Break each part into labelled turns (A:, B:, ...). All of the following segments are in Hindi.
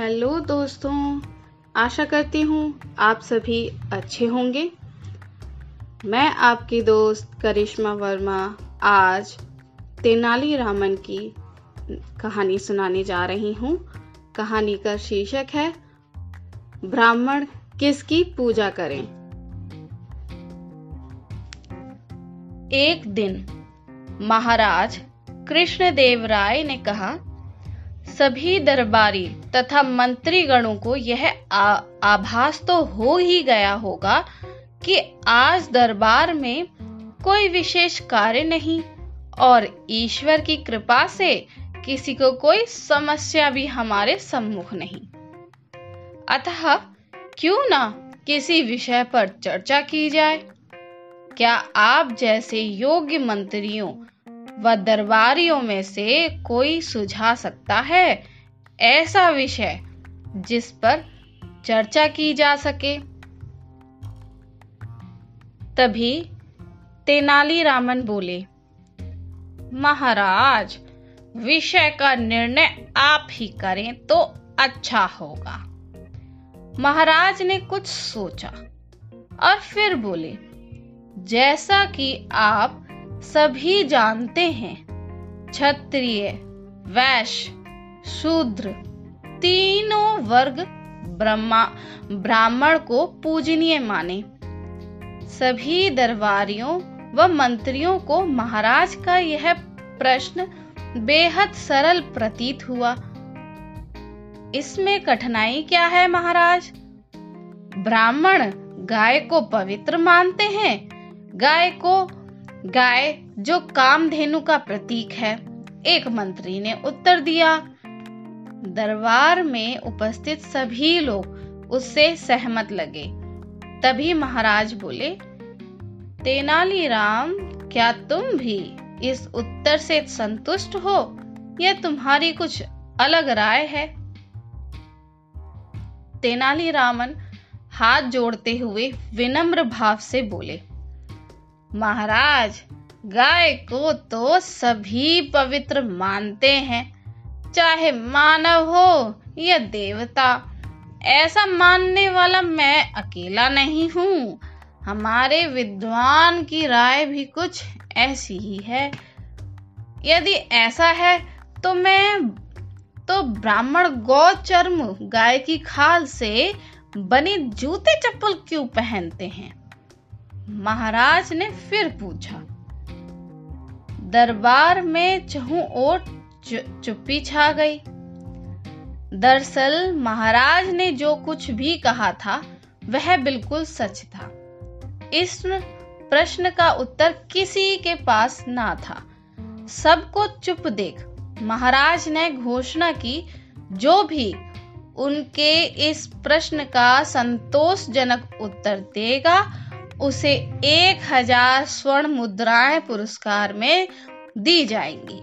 A: हेलो दोस्तों, आशा करती हूँ आप सभी अच्छे होंगे। मैं आपकी दोस्त करिश्मा वर्मा आज तेनाली रामन की कहानी सुनाने जा रही हूँ। कहानी का शीर्षक है, ब्राह्मण किसकी पूजा करें? एक दिन महाराज कृष्णदेव राय ने कहा सभी दरबारी तथा मंत्रीगणों को यह आभास तो हो ही गया होगा कि आज दरबार में कोई विशेष कार्य नहीं और ईश्वर की कृपा से किसी को कोई समस्या भी हमारे सम्मुख नहीं। अतः क्यों ना किसी विषय पर चर्चा की जाए? क्या आप जैसे योग्य मंत्रियों व दरबारियों में से कोई सुझा सकता है? ऐसा विषय जिस पर चर्चा की जा सके। तभी तेनालीरामन बोले, महाराज, विषय का निर्णय आप ही करें तो अच्छा होगा। महाराज ने कुछ सोचा और फिर बोले, जैसा कि आप सभी जानते हैं। क्षत्रिय, वैश्य, शूद्र, तीनों वर्ग ब्रह्मा, ब्राह्मण को पूजनीय माने। सभी दरबारियों व मंत्रियों को महाराज का यह प्रश्न बेहद सरल प्रतीत हुआ। इसमें कठिनाई क्या है महाराज? ब्राह्मण गाय को पवित्र मानते हैं, गाय को गाय, जो कामधेनु का प्रतीक है, एक मंत्री ने उत्तर दिया। दरबार में उपस्थित सभी लोग उससे सहमत लगे। तभी महाराज बोले, तेनालीराम, क्या तुम भी इस उत्तर से संतुष्ट हो? या तुम्हारी कुछ अलग राय है। तेनालीरामन हाथ जोड़ते हुए विनम्र भाव से बोले महाराज, गाय को तो सभी पवित्र मानते हैं, चाहे मानव हो या देवता। ऐसा मानने वाला मैं अकेला नहीं हूँ। हमारे विद्वान की राय भी कुछ ऐसी ही है। यदि ऐसा है तो मैं तो ब्राह्मण गौ चर्म गाय की खाल से बनी जूते चप्पल क्यों पहनते हैं? महाराज ने फिर पूछा, दरबार में चहू ओर चुप्पी छा गई। दरअसल महाराज ने जो कुछ भी कहा था, वह बिल्कुल सच था। इस प्रश्न का उत्तर किसी के पास ना था। सबको चुप देख महाराज ने घोषणा की, जो भी उनके इस प्रश्न का संतोषजनक उत्तर देगा उसे एक हज़ार स्वर्ण मुद्राएँ पुरस्कार में दी जाएँगी।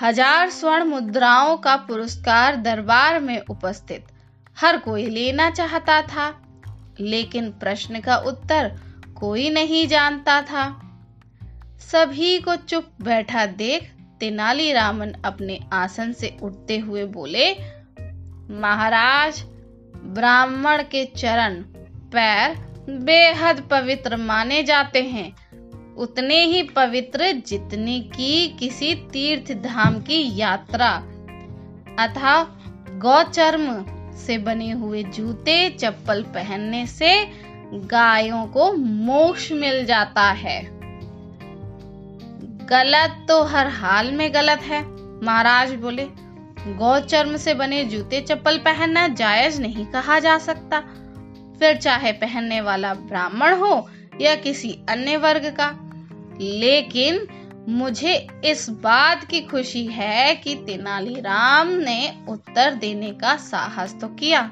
A: हज़ार स्वर्ण मुद्राओं का पुरस्कार दरबार में उपस्थित हर कोई लेना चाहता था, लेकिन प्रश्न का उत्तर कोई नहीं जानता था। सभी को चुप बैठा देख तेनालीरामन अपने आसन से उठते हुए बोले, महाराज, ब्राह्मण के चरण, पैर बेहद पवित्र माने जाते हैं। उतने ही पवित्र जितने की किसी तीर्थ धाम की यात्रा। अथा गौचर्म से बने हुए जूते, चप्पल पहनने से गायों को मोक्ष मिल जाता है। गलत तो हर हाल में गलत है। महाराज बोले, गौचर्म से बने जूते, चप्पल पहनना जायज़ नहीं कहा जा सकता। फिर चाहे पहनने वाला ब्राह्मण हो या किसी अन्य वर्ग का। लेकिन मुझे इस बात की खुशी है कि तेनालीराम ने उत्तर देने का साहस तो किया।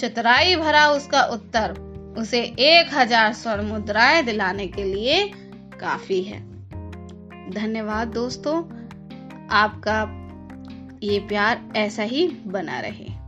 A: चतुराई भरा उसका उत्तर, उसे एक हज़ार स्वर्ण मुद्राएँ दिलाने के लिए काफ़ी है। धन्यवाद दोस्तों, आपका ये प्यार ऐसा ही बना रहे।